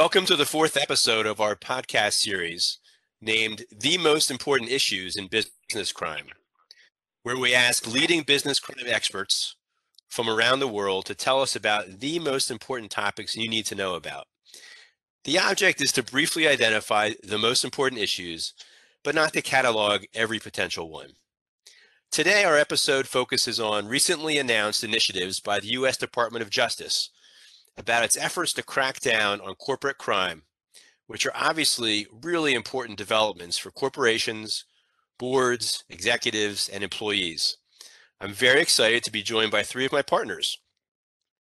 Welcome to the fourth episode of our podcast series named The Most Important Issues in Business Crime, where we ask leading business crime experts from around the world to tell us about the most important topics you need to know about. The object is to briefly identify the most important issues, but not to catalog every potential one. Today, our episode focuses on recently announced initiatives by the U.S. Department of Justice about its efforts to crack down on corporate crime, which are obviously really important developments for corporations, boards, executives, and employees. I'm very excited to be joined by three of my partners,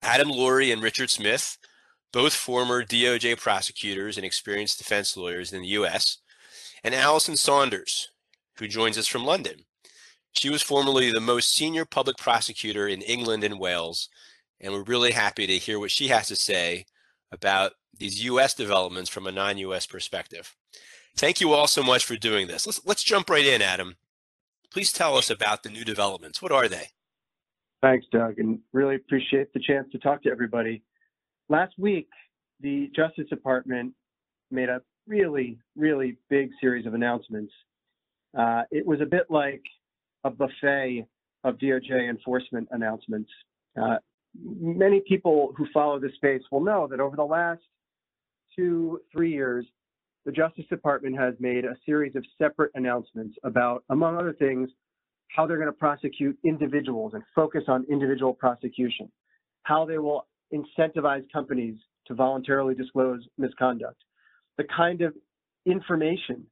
Adam Lurie and Richard Smith, both former DOJ prosecutors and experienced defense lawyers in the US, and Alison Saunders, who joins us from London. She was formerly the most senior public prosecutor in England and Wales and we're really happy to hear what she has to say about these U.S. developments from a non-U.S. perspective. Thank you all so much for doing this. Let's let's jump right in, Adam. Please tell us about the new developments. What are they? Thanks, Doug, and really appreciate the chance to talk to everybody. Last week, the Justice Department made a really, really big series of announcements. Uh, it was a bit like a buffet of DOJ enforcement announcements. Uh, many people who follow this space will know that over the last two, three years, the Justice Department has made a series of separate announcements about, among other things, how they're going to prosecute individuals and focus on individual prosecution, how they will incentivize companies to voluntarily disclose misconduct, the kind of information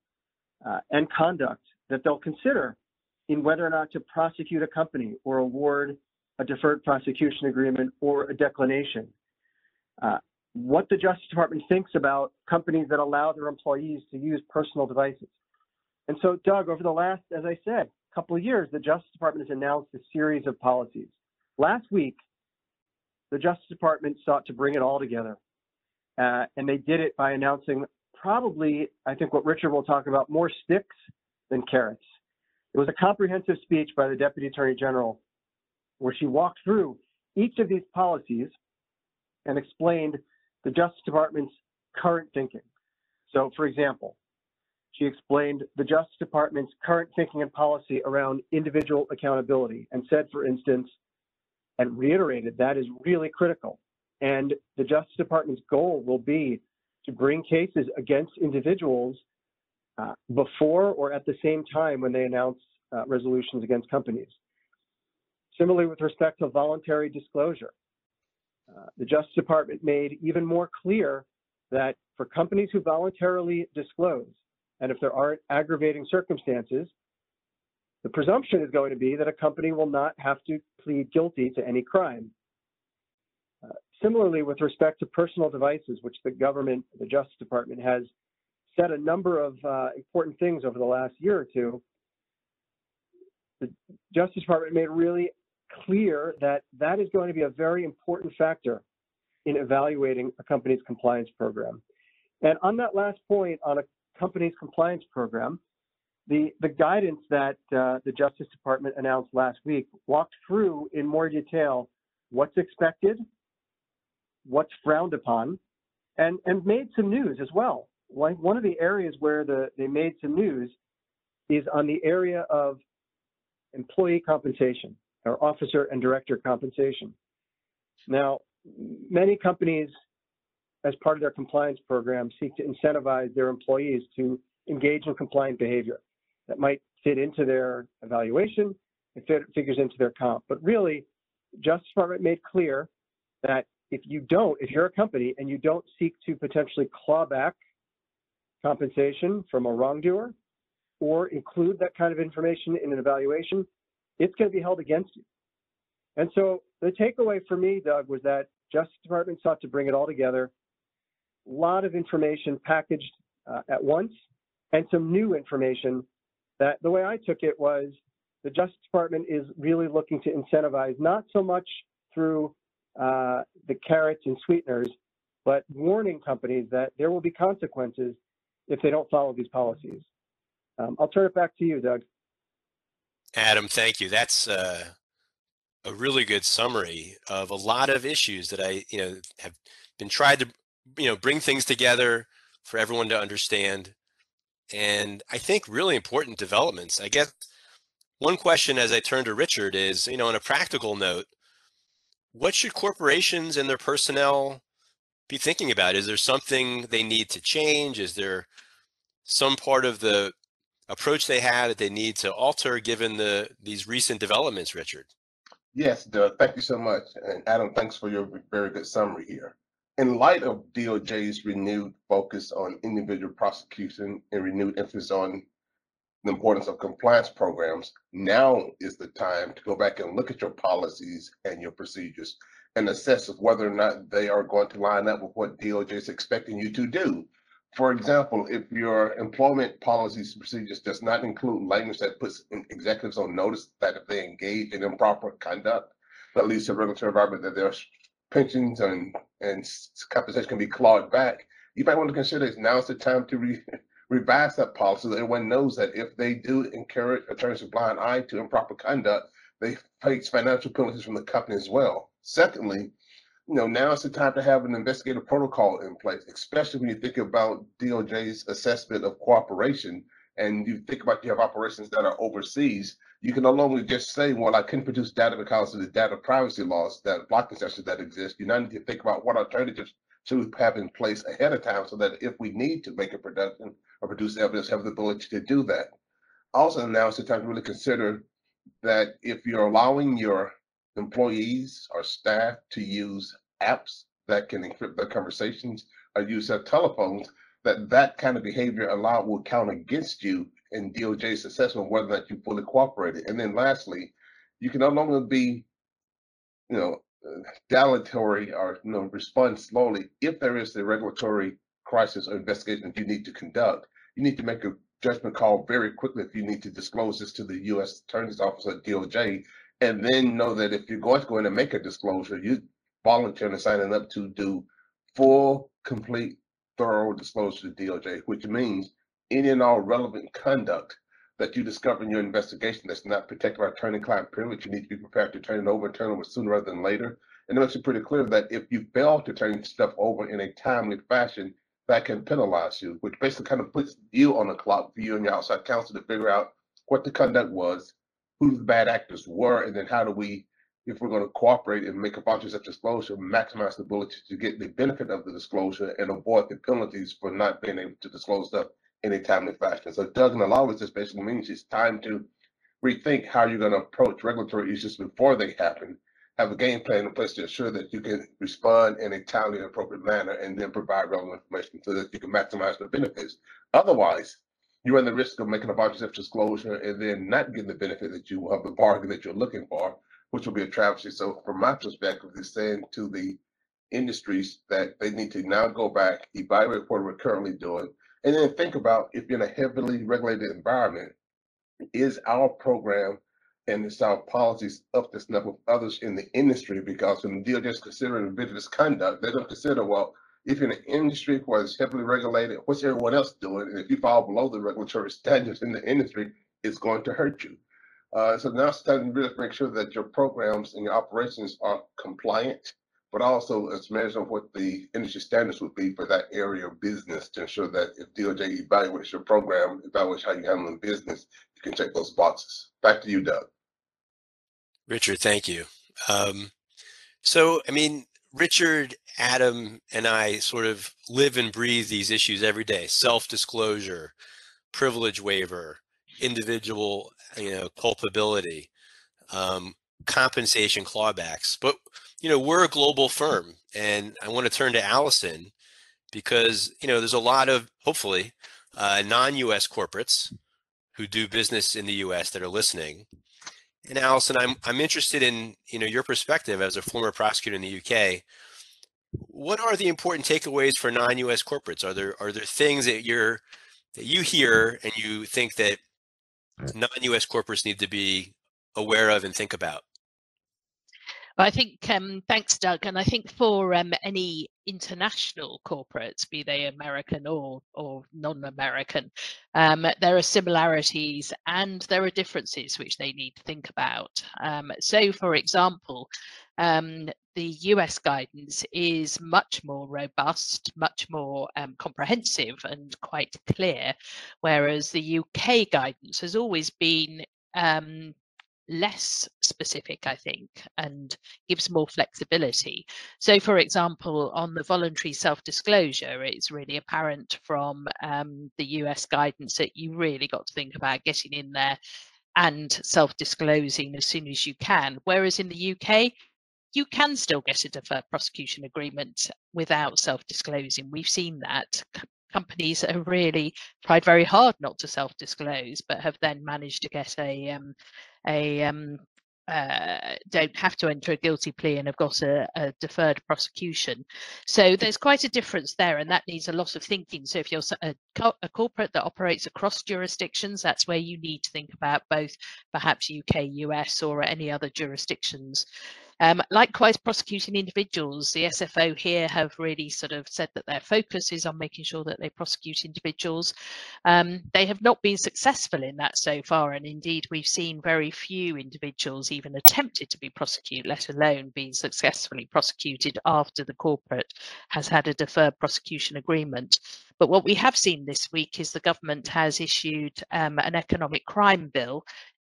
uh, and conduct that they'll consider in whether or not to prosecute a company or award a deferred prosecution agreement, or a declination. Uh, what the Justice Department thinks about companies that allow their employees to use personal devices. And so, Doug, over the last, as I said, couple of years, the Justice Department has announced a series of policies. Last week, the Justice Department sought to bring it all together. Uh, and they did it by announcing probably, I think what Richard will talk about, more sticks than carrots. It was a comprehensive speech by the Deputy Attorney General where she walked through each of these policies and explained the Justice Department's current thinking. So, for example, she explained the Justice Department's current thinking and policy around individual accountability and said, for instance, and reiterated that is really critical. And the Justice Department's goal will be to bring cases against individuals uh, before or at the same time when they announce uh, resolutions against companies. Similarly, with respect to voluntary disclosure, uh, the Justice Department made even more clear that for companies who voluntarily disclose, and if there aren't aggravating circumstances, the presumption is going to be that a company will not have to plead guilty to any crime. Uh, similarly, with respect to personal devices, which the government, the Justice Department has said a number of uh, important things over the last year or two, the Justice Department made really clear that that is going to be a very important factor in evaluating a company's compliance program. And on that last point, on a company's compliance program, the, the guidance that uh, the Justice Department announced last week walked through in more detail what's expected, what's frowned upon, and, and made some news as well. Like one of the areas where the, they made some news is on the area of employee compensation or officer and director compensation. Now, many companies, as part of their compliance program, seek to incentivize their employees to engage in compliant behavior. That might fit into their evaluation, it fit, figures into their comp. But really, Justice Department made clear that if you don't, if you're a company and you don't seek to potentially claw back compensation from a wrongdoer or include that kind of information in an evaluation, it's going to be held against you. And so the takeaway for me, Doug, was that Justice Department sought to bring it all together. A lot of information packaged uh, at once, and some new information that the way I took it was the Justice Department is really looking to incentivize not so much through uh, the carrots and sweeteners, but warning companies that there will be consequences if they don't follow these policies. Um, I'll turn it back to you, Doug. Adam, thank you. That's uh, a really good summary of a lot of issues that I, you know, have been tried to you know, bring things together for everyone to understand. And I think really important developments. I guess one question as I turn to Richard is, you know, on a practical note, what should corporations and their personnel be thinking about? Is there something they need to change? Is there some part of the approach they have that they need to alter given the these recent developments, Richard? Yes, Doug, thank you so much. And Adam, thanks for your very good summary here. In light of DOJ's renewed focus on individual prosecution and renewed emphasis on the importance of compliance programs, now is the time to go back and look at your policies and your procedures and assess whether or not they are going to line up with what DOJ is expecting you to do. For example, if your employment policies and procedures does not include language that puts executives on notice that if they engage in improper conduct that leads to regulatory environment that their pensions and, and compensation can be clawed back, you might want to consider now's the time to re, revise that policy so everyone knows that if they do encourage or turn a blind eye to improper conduct, they face financial penalties from the company as well. Secondly, you know, now it's the time to have an investigative protocol in place, especially when you think about DOJ's assessment of cooperation and you think about you have operations that are overseas, you can no longer just say, well, I couldn't produce data because of the data privacy laws, that blocking sessions that exist. You now need to think about what alternatives should have in place ahead of time so that if we need to make a production or produce evidence, have the ability to do that. Also now it's the time to really consider that if you're allowing your employees or staff to use apps that can encrypt their conversations or use their telephones, that that kind of behavior allowed will count against you in DOJ's assessment whether or not you fully cooperated. And then lastly, you can no longer be, you know, dilatory or you know respond slowly if there is a regulatory crisis or investigation that you need to conduct. You need to make a judgment call very quickly if you need to disclose this to the U.S. Attorney's Office at DOJ and then know that if you're going to and make a disclosure, you voluntarily signing up to do full, complete, thorough disclosure to DOJ, which means any and all relevant conduct that you discover in your investigation that's not protected by attorney-client privilege, you need to be prepared to turn it over and turn it over sooner rather than later. And it makes it pretty clear that if you fail to turn stuff over in a timely fashion, that can penalize you, which basically kind of puts you on the clock for you and your outside counsel to figure out what the conduct was, who the bad actors were, and then how do we, if we're going to cooperate and make a voluntary disclosure, maximize the ability to get the benefit of the disclosure and avoid the penalties for not being able to disclose stuff in a timely fashion. So Doug of this basically means it's time to rethink how you're going to approach regulatory issues before they happen. Have a game plan in place to ensure that you can respond in a timely and appropriate manner and then provide relevant information so that you can maximize the benefits. Otherwise, you run the risk of making a voluntary disclosure and then not getting the benefit that you have the bargain that you're looking for, which will be a travesty. So from my perspective, it's saying to the industries that they need to now go back, evaluate what we're currently doing, and then think about if you're in a heavily regulated environment, is our program and it's our policies up to snuff with others in the industry? Because when the DOJ is considering individualist conduct, they don't consider, well, if you're in an industry where it's heavily regulated, what's everyone else doing? And if you fall below the regulatory standards in the industry, it's going to hurt you. Uh, so now it's time to really make sure that your programs and your operations are compliant, but also it's of what the industry standards would be for that area of business to ensure that if DOJ evaluates your program, evaluates how you're handling business, you can check those boxes. Back to you, Doug. Richard, thank you. Um, so, I mean, Richard, Adam, and I sort of live and breathe these issues every day self disclosure, privilege waiver, individual you know, culpability, um, compensation clawbacks. But, you know, we're a global firm. And I want to turn to Alison because, you know, there's a lot of, hopefully, uh, non US corporates who do business in the US that are listening. And Alison, I'm I'm interested in you know your perspective as a former prosecutor in the UK. What are the important takeaways for non-US corporates? Are there are there things that you're that you hear and you think that non-US corporates need to be aware of and think about? Well, I think um, thanks, Doug, and I think for um, any international corporates, be they American or or non-American, um, there are similarities and there are differences which they need to think about. Um, so, for example, um, the US guidance is much more robust, much more um, comprehensive, and quite clear, whereas the UK guidance has always been um, less specific, I think, and gives more flexibility. So, for example, on the voluntary self disclosure, it's really apparent from um, the US guidance that you really got to think about getting in there and self disclosing as soon as you can. Whereas in the UK, you can still get a deferred prosecution agreement without self disclosing. We've seen that companies have really tried very hard not to self disclose, but have then managed to get a um, a um, uh, don't have to enter a guilty plea and have got a, a, deferred prosecution. So there's quite a difference there, and that needs a lot of thinking. So if you're a, a, corporate that operates across jurisdictions, that's where you need to think about both perhaps UK, US, or any other jurisdictions. Um, likewise, prosecuting individuals, the SFO here have really sort of said that their focus is on making sure that they prosecute individuals. Um, they have not been successful in that so far, and indeed, we've seen very few individuals even attempted to be prosecuted, let alone being successfully prosecuted after the corporate has had a deferred prosecution agreement. But what we have seen this week is the government has issued um, an economic crime bill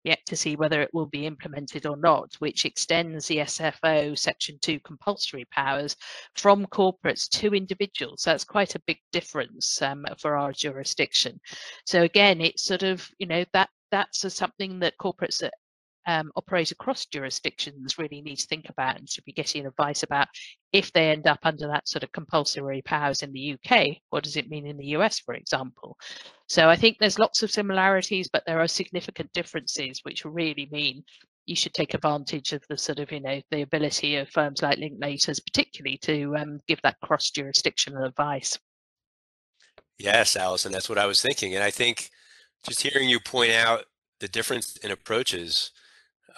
yet to see whether it will be implemented or not, which extends the SFO Section 2 compulsory powers from corporates to individuals. So That's quite a big difference um, for our jurisdiction. So again, it's sort of, you know, that that's a, something that corporates um, operate across jurisdictions really need to think about and should be getting advice about if they end up under that sort of compulsory powers in the UK, what does it mean in the US, for example? So I think there's lots of similarities, but there are significant differences, which really mean you should take advantage of the sort of, you know, the ability of firms like Linklaters, particularly to um, give that cross jurisdictional advice. Yes, Alison, that's what I was thinking. And I think just hearing you point out the difference in approaches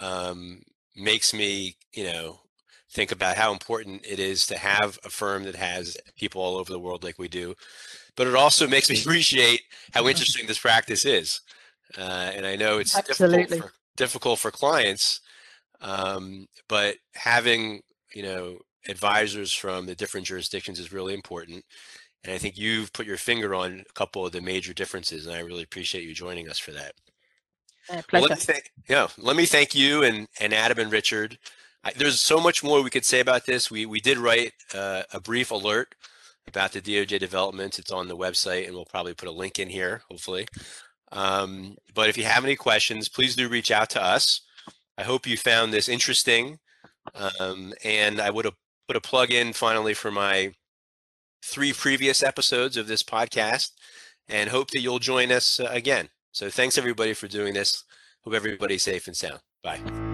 um, makes me, you know, think about how important it is to have a firm that has people all over the world like we do. But it also makes me appreciate how interesting this practice is. Uh, and I know it's difficult for, difficult for clients, um, but having, you know, advisors from the different jurisdictions is really important. And I think you've put your finger on a couple of the major differences, and I really appreciate you joining us for that. Uh, well, let me thank, yeah, let me thank you and, and Adam and Richard. I, there's so much more we could say about this. We, we did write uh, a brief alert about the DOJ developments. It's on the website and we'll probably put a link in here, hopefully. Um, but if you have any questions, please do reach out to us. I hope you found this interesting. Um, and I would have put a plug in finally for my three previous episodes of this podcast and hope that you'll join us uh, again. So thanks everybody for doing this. Hope everybody's safe and sound. Bye.